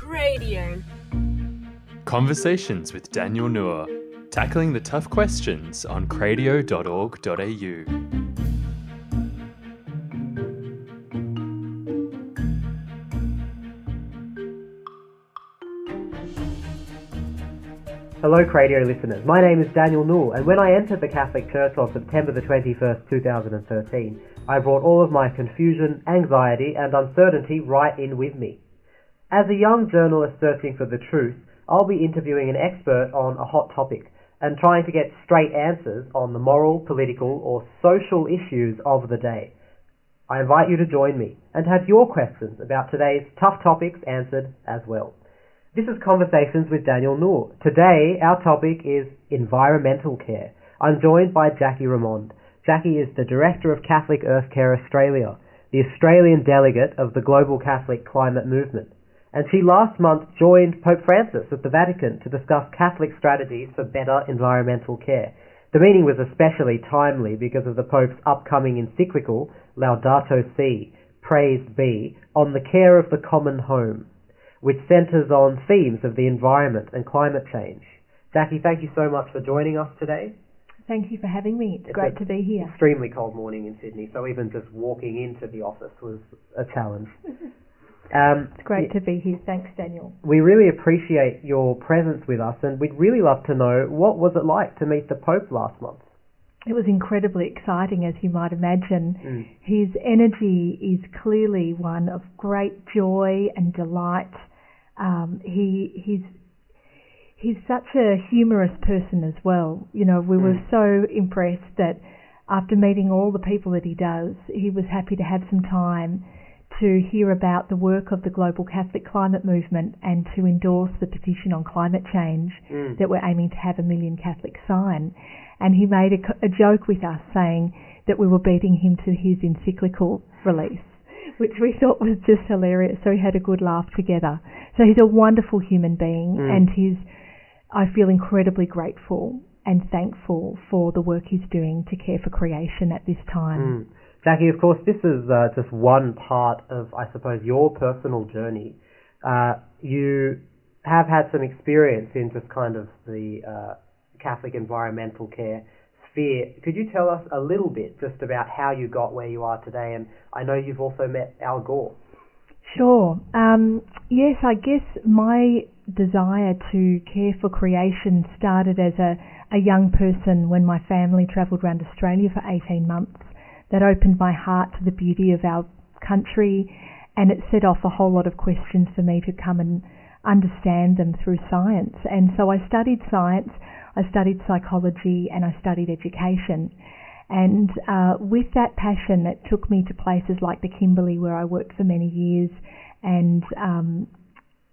Cradio. Conversations with Daniel Noor, tackling the tough questions on cradio.org.au. Hello, Cradio listeners. My name is Daniel Noor, and when I entered the Catholic Church on September the 21st, 2013, I brought all of my confusion, anxiety, and uncertainty right in with me. As a young journalist searching for the truth, I'll be interviewing an expert on a hot topic and trying to get straight answers on the moral, political, or social issues of the day. I invite you to join me and have your questions about today's tough topics answered as well. This is Conversations with Daniel Noor. Today, our topic is environmental care. I'm joined by Jacqui Remond. Jacqui is the Director of Catholic Earthcare Australia, the Australian delegate of the Global Catholic Climate Movement. And she last month joined Pope Francis at the Vatican to discuss Catholic strategies for better environmental care. The meeting was especially timely because of the Pope's upcoming encyclical, Laudato Si, Praise Be, on the care of the common home which centres on themes of the environment and climate change. Jacqui, thank you so much for joining us today. Thank you for having me. It's, It's great to be here. Extremely cold morning in Sydney, so even just walking into the office was a challenge. Um, It's great to be here. Thanks, Daniel. we really appreciate your presence with us, and we'd really love to know what was it like to meet the Pope last month. It was incredibly exciting, as you might imagine. Mm. His energy is clearly one of great joy and delight. Um, he he's he's such a humorous person as well. You know, we were Mm. so impressed that after meeting all the people that he does, he was happy to have some time to hear about the work of the Global Catholic Climate Movement and to endorse the petition on climate change Mm. that we're aiming to have a million Catholics sign. And he made a, a joke with us saying that we were beating him to his encyclical release, which we thought was just hilarious. So we had a good laugh together. So he's a wonderful human being, Mm. and he's, I feel incredibly grateful and thankful for the work he's doing to care for creation at this time. Mm. Jacqui, of course, this is uh, just one part of, I suppose, your personal journey. Uh, you have had some experience in just kind of the uh, Catholic environmental care sphere. Could you tell us a little bit just about how you got where you are today? And I know you've also met Al Gore. Sure. Um, yes, I guess my desire to care for creation started as a, a young person when my family travelled around Australia for 18 months. That opened my heart to the beauty of our country and it set off a whole lot of questions for me to come and understand them through science. And so I studied science, I studied psychology, and I studied education. And uh, with that passion, it took me to places like the Kimberley, where I worked for many years, and um,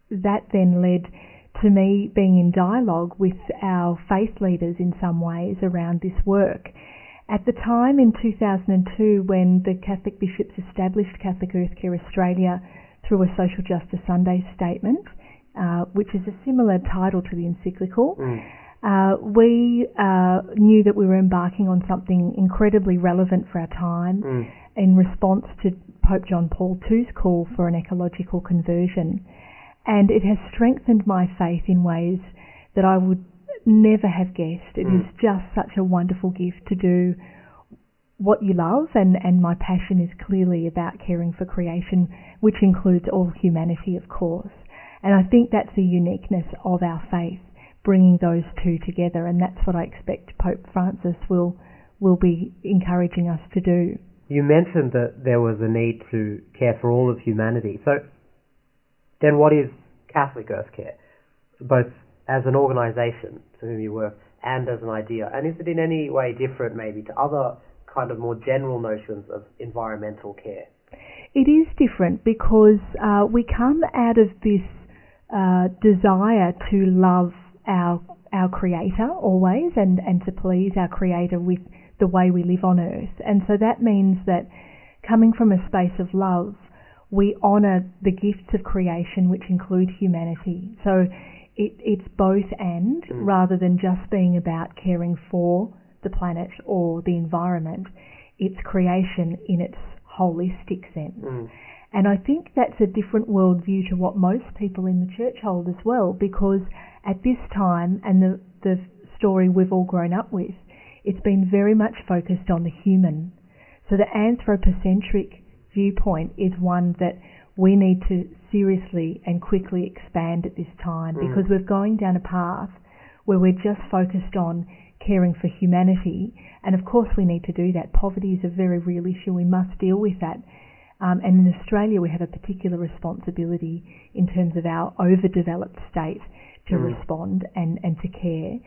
that then led to me being in dialogue with our faith leaders in some ways around this work. At the time in 2002, when the Catholic bishops established Catholic Earthcare Australia through a Social Justice Sunday statement, uh, which is a similar title to the encyclical, Mm. uh, we uh, knew that we were embarking on something incredibly relevant for our time Mm. in response to Pope John Paul II's call for an ecological conversion. And it has strengthened my faith in ways that I would never have guessed. It is Mm. just such a wonderful gift to do what you love, and, and my passion is clearly about caring for creation, which includes all humanity, of course. And I think that's the uniqueness of our faith, bringing those two together, and that's what I expect Pope Francis will will be encouraging us to do. You mentioned that there was a need to care for all of humanity. So, then what is Catholic Earthcare, both as an organisation to whom you work and as an idea? And is it in any way different, maybe, to other kind of more general notions of environmental care? It is different because uh, we come out of this uh, desire to love our our Creator always, and and to please our Creator with the way we live on Earth, and so that means that coming from a space of love, we honour the gifts of creation, which include humanity. So it, it's both and, Mm. rather than just being about caring for the planet or the environment. It's creation in its holistic sense. Mm. And I think that's a different worldview to what most people in the church hold as well, because at this time and the, the story we've all grown up with, it's been very much focused on the human. So the anthropocentric viewpoint is one that we need to seriously and quickly expand at this time Mm. because we're going down a path where we're just focused on caring for humanity. And of course, we need to do that. Poverty is a very real issue. We must deal with that. Um, and in Australia, we have a particular responsibility in terms of our overdeveloped state to Mm. respond and, and to care.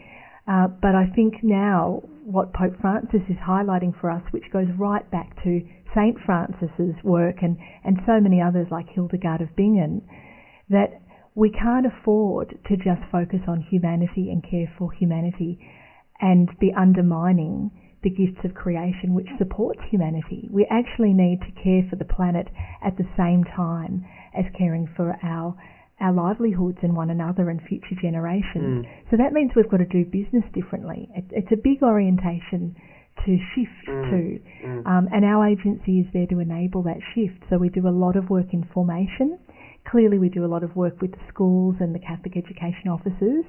Uh, but I think now what Pope Francis is highlighting for us, which goes right back to St. Francis's work and, and so many others like Hildegard of Bingen, that we can't afford to just focus on humanity and care for humanity and be undermining the gifts of creation which supports humanity. We actually need to care for the planet at the same time as caring for our our livelihoods and one another and future generations. Mm. So that means we've got to do business differently. It, it's a big orientation to shift Mm. to, Mm. um, and our agency is there to enable that shift. So we do a lot of work in formation. Clearly, we do a lot of work with the schools and the Catholic education officers,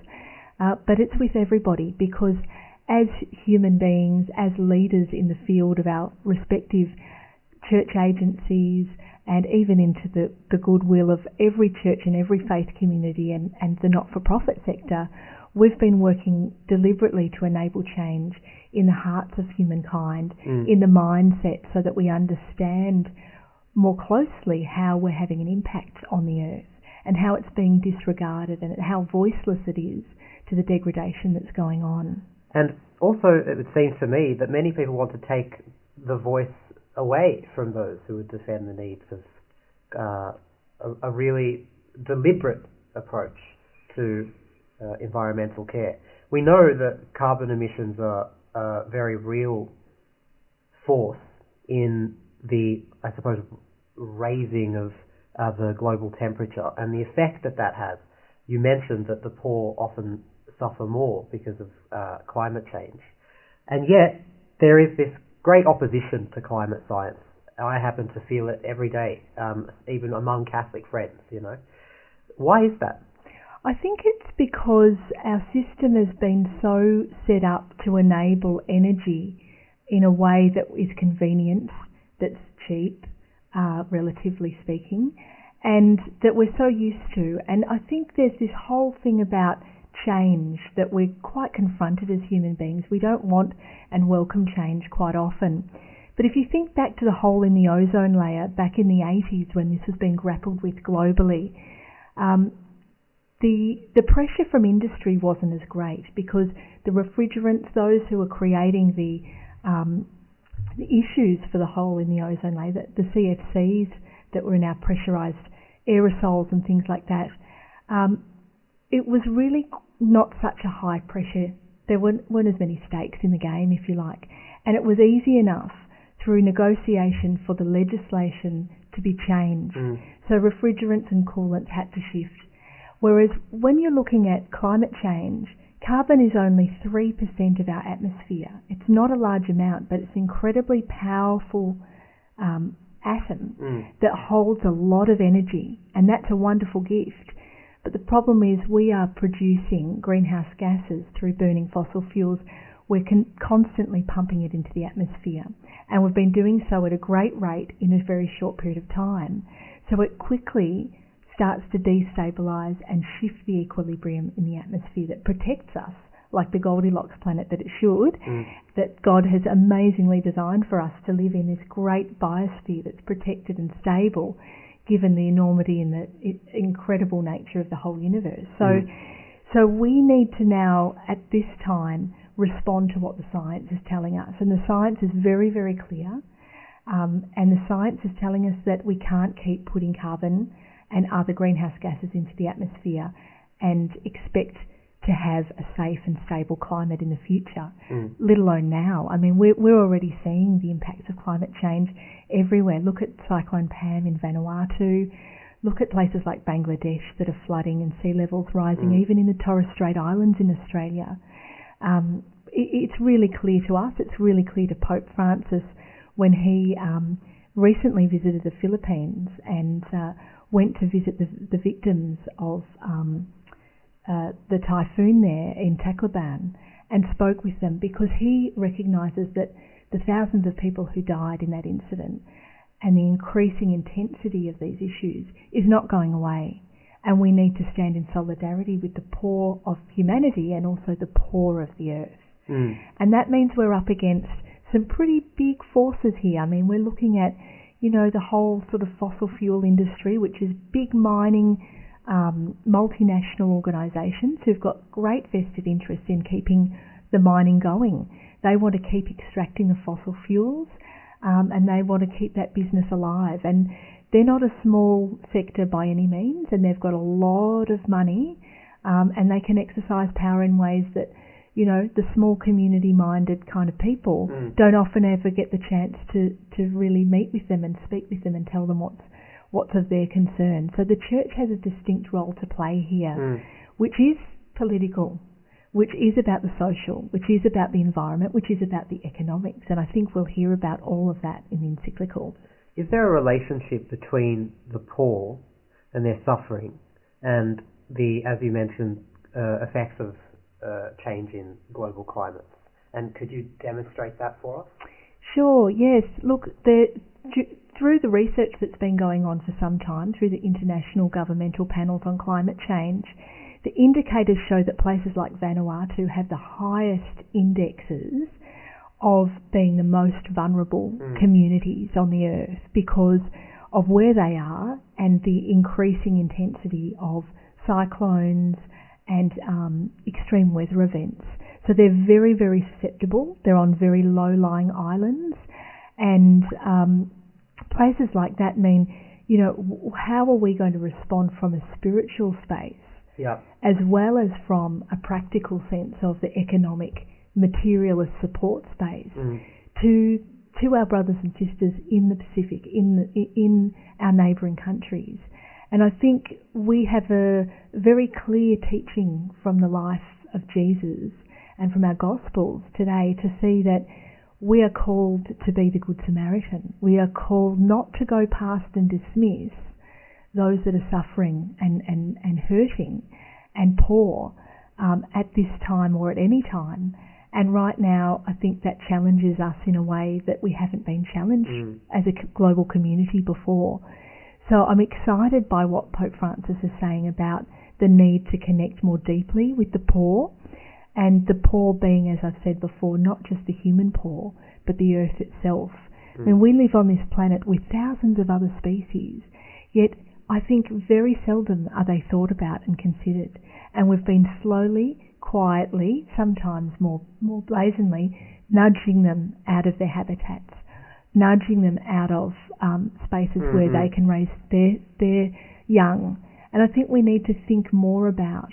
uh, but it's with everybody because as human beings, as leaders in the field of our respective church agencies, and even into the, the goodwill of every church and every faith community and, and the not for profit sector, we've been working deliberately to enable change in the hearts of humankind, Mm. in the mindset, so that we understand more closely how we're having an impact on the earth and how it's being disregarded and how voiceless it is to the degradation that's going on. And also, it would seem to me that many people want to take the voice away from those who would defend the needs of uh, a, a really deliberate approach to uh, environmental care. We know that carbon emissions are a very real force in the, I suppose, raising of uh, the global temperature and the effect that that has. You mentioned that the poor often suffer more because of uh, climate change. And yet, there is this great opposition to climate science. I happen to feel it every day, um, even among Catholic friends, you know. Why is that? I think it's because our system has been so set up to enable energy in a way that is convenient, that's cheap, uh, relatively speaking, and that we're so used to. And I think there's this whole thing about change that we're quite confronted as human beings. We don't want and welcome change quite often. But if you think back to the hole in the ozone layer back in the 80s when this was being grappled with globally, um, the the pressure from industry wasn't as great because the refrigerants, those who were creating the um, the issues for the hole in the ozone layer, the, the CFCs that were in our pressurized aerosols and things like that, um, it was really not such a high pressure. There weren't, weren't as many stakes in the game, if you like, and it was easy enough through negotiation for the legislation to be changed. Mm. So refrigerants and coolants had to shift. Whereas when you're looking at climate change, carbon is only 3% of our atmosphere. It's not a large amount, but it's an incredibly powerful um, atom Mm. that holds a lot of energy, and that's a wonderful gift. But the problem is we are producing greenhouse gases through burning fossil fuels. We're con- constantly pumping it into the atmosphere, and we've been doing so at a great rate in a very short period of time. So it quickly starts to destabilize and shift the equilibrium in the atmosphere that protects us, like the Goldilocks planet that it should, Mm. that God has amazingly designed for us to live in this great biosphere that's protected and stable, given the enormity and the incredible nature of the whole universe. So, Mm. so we need to now, at this time, respond to what the science is telling us, and the science is very, very clear. Um, and the science is telling us that we can't keep putting carbon and other greenhouse gases into the atmosphere and expect to have a safe and stable climate in the future, Mm. let alone now. I mean, we're, we're already seeing the impacts of climate change everywhere. Look at Cyclone Pam in Vanuatu. Look at places like Bangladesh that are flooding and sea levels rising, Mm. even in the Torres Strait Islands in Australia. Um, it, it's really clear to us, it's really clear to Pope Francis when he um, recently visited the Philippines and uh, went to visit the, the victims of um, uh, the typhoon there in Tacloban and spoke with them because he recognises that the thousands of people who died in that incident and the increasing intensity of these issues is not going away. And we need to stand in solidarity with the poor of humanity and also the poor of the earth. Mm. And that means we're up against some pretty big forces here. I mean, we're looking at, you know, the whole sort of fossil fuel industry, which is big mining, um, multinational organisations who've got great vested interest in keeping the mining going. They want to keep extracting the fossil fuels um, and they want to keep that business alive. And they're not a small sector by any means, and they've got a lot of money, um, and they can exercise power in ways that, you know, the small community-minded kind of people Mm. don't often ever get the chance to to really meet with them and speak with them and tell them what's what's of their concern. So the church has a distinct role to play here, Mm. which is political, which is about the social, which is about the environment, which is about the economics. And I think we'll hear about all of that in the encyclical. Is there a relationship between the poor and their suffering and the, as you mentioned, uh, effects of uh, change in global climates? And could you demonstrate that for us? Sure, yes. Look, the, through the research that's been going on for some time, through the international governmental panels on climate change, the indicators show that places like Vanuatu have the highest indexes of being the most vulnerable Mm. communities on the earth because of where they are and the increasing intensity of cyclones and um, extreme weather events. So they're very, very susceptible. They're on very low lying islands. And um, places like that mean, you know, how are we going to respond from a spiritual space Yeah. as well as from a practical sense of the economic materialist support space Mm. to to our brothers and sisters in the Pacific, in the, in our neighbouring countries. And I think we have a very clear teaching from the life of Jesus and from our Gospels today to see that we are called to be the Good Samaritan. We are called not to go past and dismiss those that are suffering and, and, and hurting and poor um, at this time or at any time. And right now, I think that challenges us in a way that we haven't been challenged Mm. as a global community before. So I'm excited by what Pope Francis is saying about the need to connect more deeply with the poor, and the poor being, as I've said before, not just the human poor, but the earth itself. I mean, we live on this planet with thousands of other species, yet I think very seldom are they thought about and considered. And we've been slowly, quietly, sometimes more, more blazonly, nudging them out of their habitats, nudging them out of um, spaces where Mhm. they can raise their, their young. And I think we need to think more about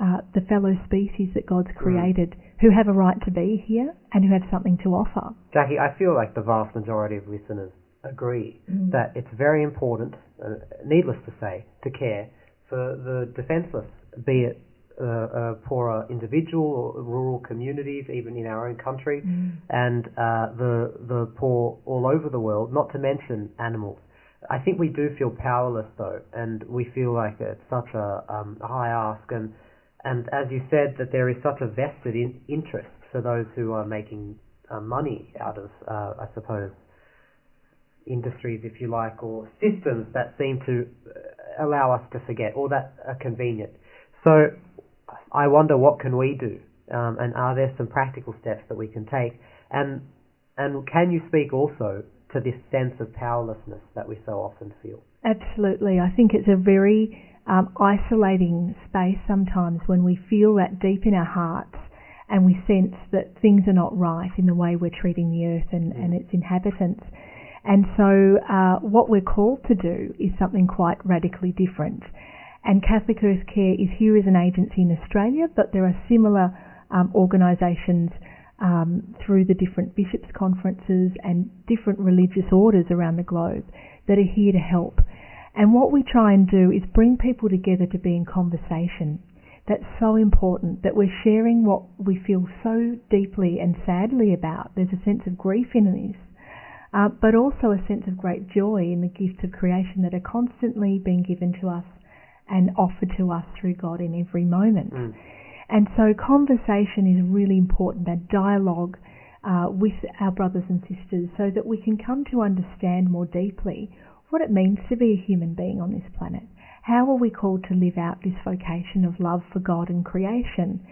uh, the fellow species that God's created who have a right to be here and who have something to offer. Jacqui, I feel like the vast majority of listeners agree Mm. that it's very important, uh, needless to say, to care for the defenceless, be it uh, a poorer individual or rural communities, even in our own country, and uh, the the poor all over the world. Not to mention animals. I think we do feel powerless though, and we feel like it's such a, um, high ask. And and as you said, that there is such a vested in, interest for those who are making uh, money out of, uh, I suppose, industries, if you like, or systems that seem to uh, allow us to forget or that are convenient. So I wonder what can we do, um, and are there some practical steps that we can take? And and can you speak also to this sense of powerlessness that we so often feel? Absolutely. I think it's a very um, isolating space sometimes when we feel that deep in our hearts and we sense that things are not right in the way we're treating the earth and, and its inhabitants. And so, uh, what we're called to do is something quite radically different. And Catholic Earthcare is here as an agency in Australia, but there are similar um, organisations um, through the different bishops' conferences and different religious orders around the globe that are here to help. And what we try and do is bring people together to be in conversation. That's so important that we're sharing what we feel so deeply and sadly about. There's a sense of grief in this. uh, but also a sense of great joy in the gifts of creation that are constantly being given to us and offered to us through God in every moment. Mm. And so conversation is really important, that dialogue uh, with our brothers and sisters, so that we can come to understand more deeply what it means to be a human being on this planet. How are we called to live out this vocation of love for God and creation?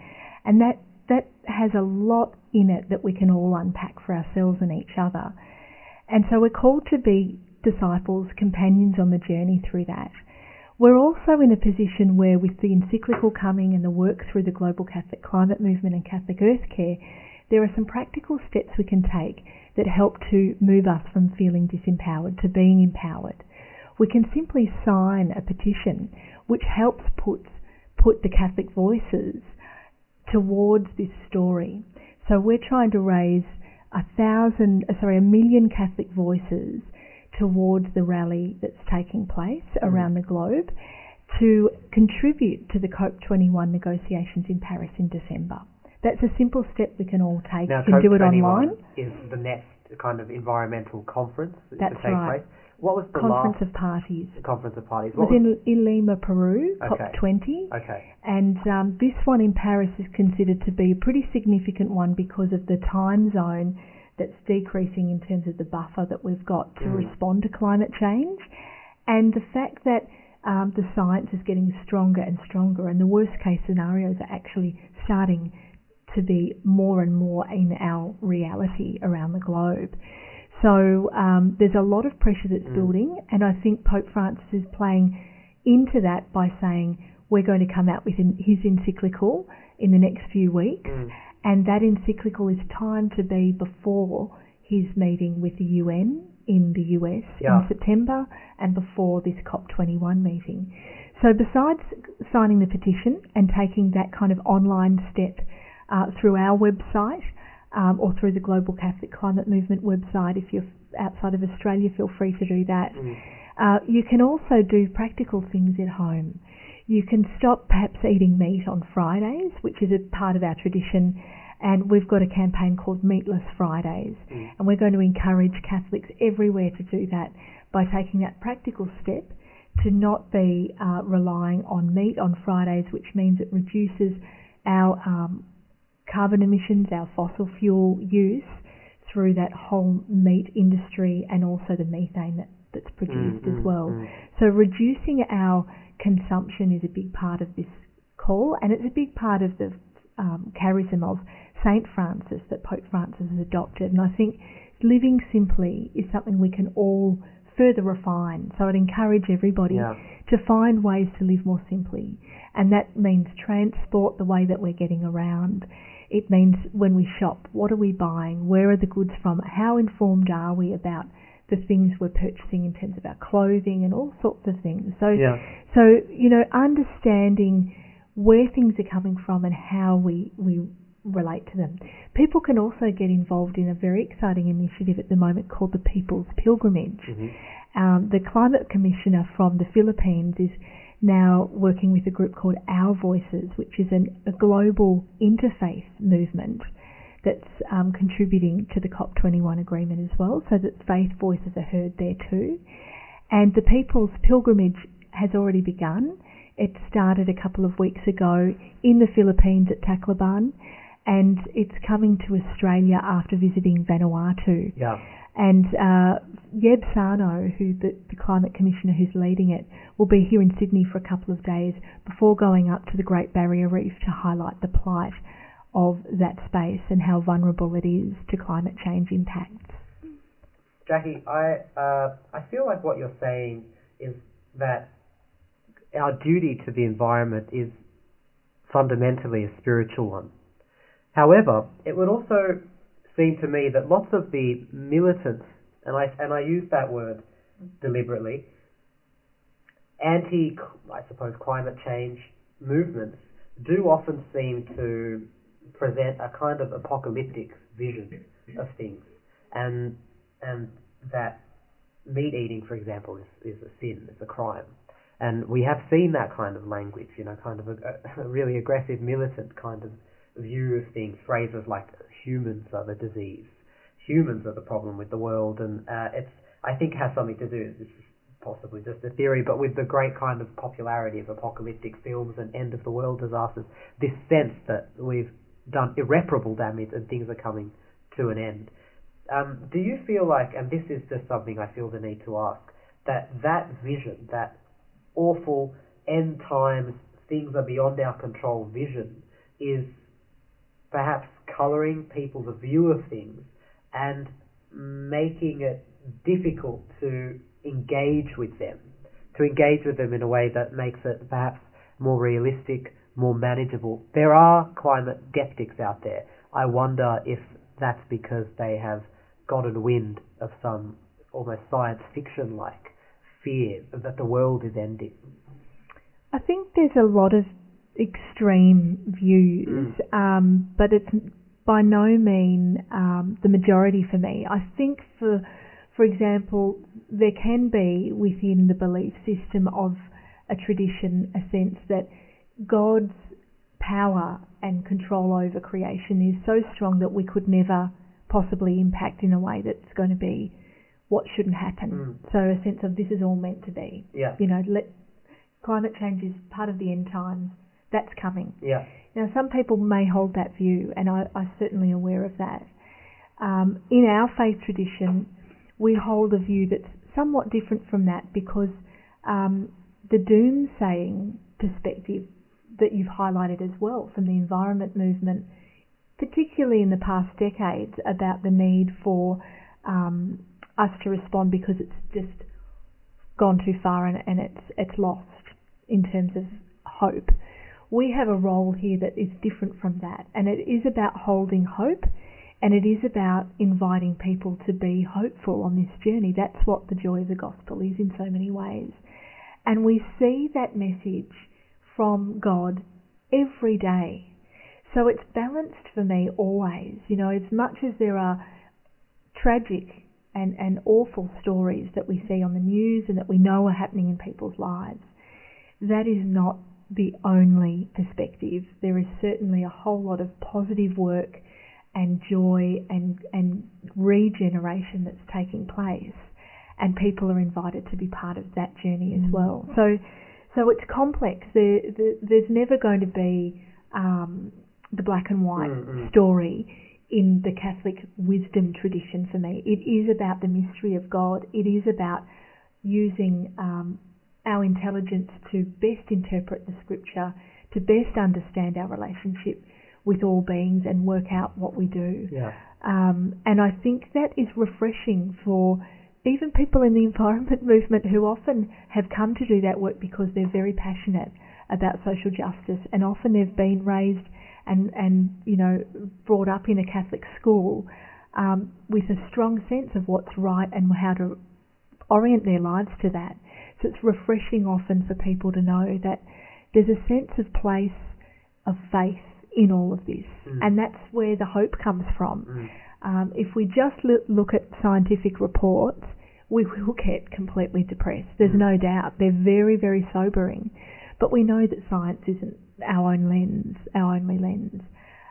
And that, that has a lot in it that we can all unpack for ourselves and each other. And so we're called to be disciples, companions on the journey through that. We're also in a position where, with the encyclical coming and the work through the Global Catholic Climate Movement and Catholic Earth Care, there are some practical steps we can take that help to move us from feeling disempowered to being empowered. We can simply sign a petition which helps put, put the Catholic voices towards this story. So we're trying to raise a thousand, uh, sorry, a million Catholic voices towards the rally that's taking place Mm. around the globe to contribute to the COP21 negotiations in Paris in December. That's a simple step we can all take. Now, you can do it COP21 online. Is the next kind of environmental conference That's to take right. place? What was the Conference last of Parties. conference of parties? It was What was, in, in Lima, Peru, Okay. COP20. okay. And um, this one in Paris is considered to be a pretty significant one because of the time zone that's decreasing in terms of the buffer that we've got to Mm. respond to climate change. And the fact that um, the science is getting stronger and stronger, and the worst case scenarios are actually starting to be more and more in our reality around the globe. So um, there's a lot of pressure that's Mm. building, and I think Pope Francis is playing into that by saying we're going to come out with his encyclical in the next few weeks, Mm. and that encyclical is timed to be before his meeting with the UN in the US Yeah. in September and before this COP21 meeting. So besides signing the petition and taking that kind of online step uh, through our website um, or through the Global Catholic Climate Movement website, if you're outside of Australia, feel free to do that. Mm. Uh, you can also do practical things at home. You can stop perhaps eating meat on Fridays, which is a part of our tradition, and we've got a campaign called Meatless Fridays, Mm. and we're going to encourage Catholics everywhere to do that by taking that practical step to not be uh, relying on meat on Fridays, which means it reduces our um, carbon emissions, our fossil fuel use through that whole meat industry and also the methane that, that's produced Mm, as mm, well. mm. So reducing our consumption is a big part of this call, and it's a big part of the um, charism of Saint Francis that Pope Francis has adopted. And I think living simply is something we can all further refine. So I'd encourage everybody Yeah. to find ways to live more simply, and that means transport, the way that we're getting around. It means when we shop, what are we buying? Where are the goods from? How informed are we about the things we're purchasing in terms of our clothing and all sorts of things? So, Yeah. so you know, understanding where things are coming from and how we we relate to them. People can also get involved in a very exciting initiative at the moment called the People's Pilgrimage. Mhm. Um, the climate commissioner from the Philippines is now working with a group called Our Voices, which is an, a global interfaith movement that's um, contributing to the COP21 agreement as well, so that faith voices are heard there too. And the People's Pilgrimage has already begun. It started a couple of weeks ago in the Philippines at Tacloban, and it's coming to Australia after visiting Vanuatu. Yeah. And uh, Yeb Sano, who the, the climate commissioner who's leading it, will be here in Sydney for a couple of days before going up to the Great Barrier Reef to highlight the plight of that space and how vulnerable it is to climate change impacts. Jacqui, I uh, I feel like what you're saying is that our duty to the environment is fundamentally a spiritual one. However, it would also seem to me that lots of the militants, and I and I use that word deliberately, anti, I suppose, climate change movements do often seem to present a kind of apocalyptic vision of things, and and that meat eating, for example, is, is a sin, it's a crime. And we have seen that kind of language, you know, kind of a, a really aggressive, militant kind of view of things. Phrases like humans are the disease, humans are the problem with the world, and uh, it's I think has something to do. This is possibly just a theory, but with the great kind of popularity of apocalyptic films and end of the world disasters, this sense that we've done irreparable damage and things are coming to an end. Um, do you feel like, and this is just something I feel the need to ask, that that vision, that awful end times, things are beyond our control vision, is perhaps colouring people's view of things and making it difficult to engage with them, to engage with them in a way that makes it perhaps more realistic, more manageable. There are climate skeptics out there. I wonder if that's because they have gotten wind of some almost science fiction like fear that the world is ending. I think there's a lot of extreme views, Mm. um, but it's by no mean um, the majority for me. I think, for for example, there can be within the belief system of a tradition a sense that God's power and control over creation is so strong that we could never possibly impact in a way that's going to be what shouldn't happen. Mm. So a sense of this is all meant to be. Yeah, You know, let, climate change is part of the end times. That's coming. yeah, Now, some people may hold that view, and I, I'm certainly aware of that. Um, in our faith tradition, we hold a view that's somewhat different from that because um, the doomsaying perspective that you've highlighted as well from the environment movement, particularly in the past decades, about the need for um, us to respond because it's just gone too far and, and it's it's lost in terms of hope. We have a role here that is different from that, and it is about holding hope, and it is about inviting people to be hopeful on this journey. That's what the joy of the gospel is in so many ways. And we see that message from God every day. So it's balanced for me always. You know, as much as there are tragic and, and awful stories that we see on the news and that we know are happening in people's lives, that is not the only perspective. There is certainly a whole lot of positive work and joy and, and regeneration that's taking place, and people are invited to be part of that journey as well. So, so it's complex. There, there, there's never going to be um, the black and white Mm, mm. story in the Catholic wisdom tradition for me. It is about the mystery of God. It is about using um, our intelligence to best interpret the scripture, to best understand our relationship with all beings and work out what we do. yeah, Um, and I think that is refreshing for even people in the environment movement who often have come to do that work because they're very passionate about social justice and often they've been raised and, and you know, brought up in a Catholic school um, with a strong sense of what's right and how to orient their lives to that. It's refreshing often for people to know that there's a sense of place of faith in all of this, Mm. and that's where the hope comes from. Mm. Um, if we just lo- look at scientific reports, we will get completely depressed. There's Mm. no doubt. They're very, very sobering. But we know that science isn't our own lens, our only lens.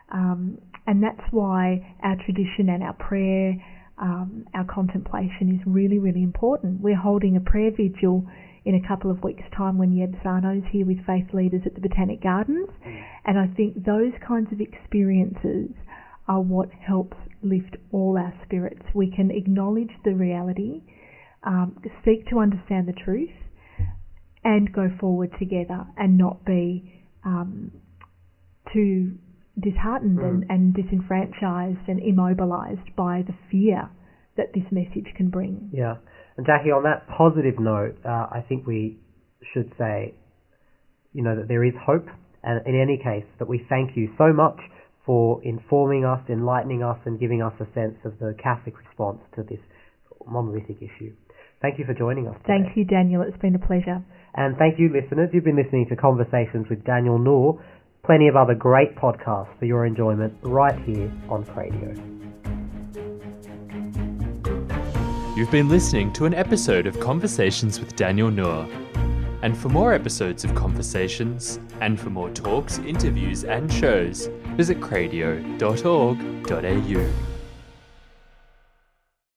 Um, and that's why our tradition and our prayer, um, our contemplation is really, really important. We're holding a prayer vigil in a couple of weeks' time when Yeb Sano's here with faith leaders at the Botanic Gardens. And I think those kinds of experiences are what helps lift all our spirits. We can acknowledge the reality, um, seek to understand the truth, and go forward together and not be um, too disheartened and, Mm. and disenfranchised and immobilized by the fear that this message can bring. yeah. And Jacqui, on that positive note, uh, I think we should say, you know, that there is hope, and in any case, that we thank you so much for informing us, enlightening us, and giving us a sense of the Catholic response to this monolithic issue. Thank you for joining us. Today. Thank you, Daniel. It's been a pleasure. And thank you, listeners. You've been listening to Conversations with Daniel Noor. Plenty of other great podcasts for your enjoyment right here on Cradio. You've been listening to an episode of Conversations with Daniel Noor. And for more episodes of Conversations, and for more talks, interviews, and shows, visit cradio.org.au.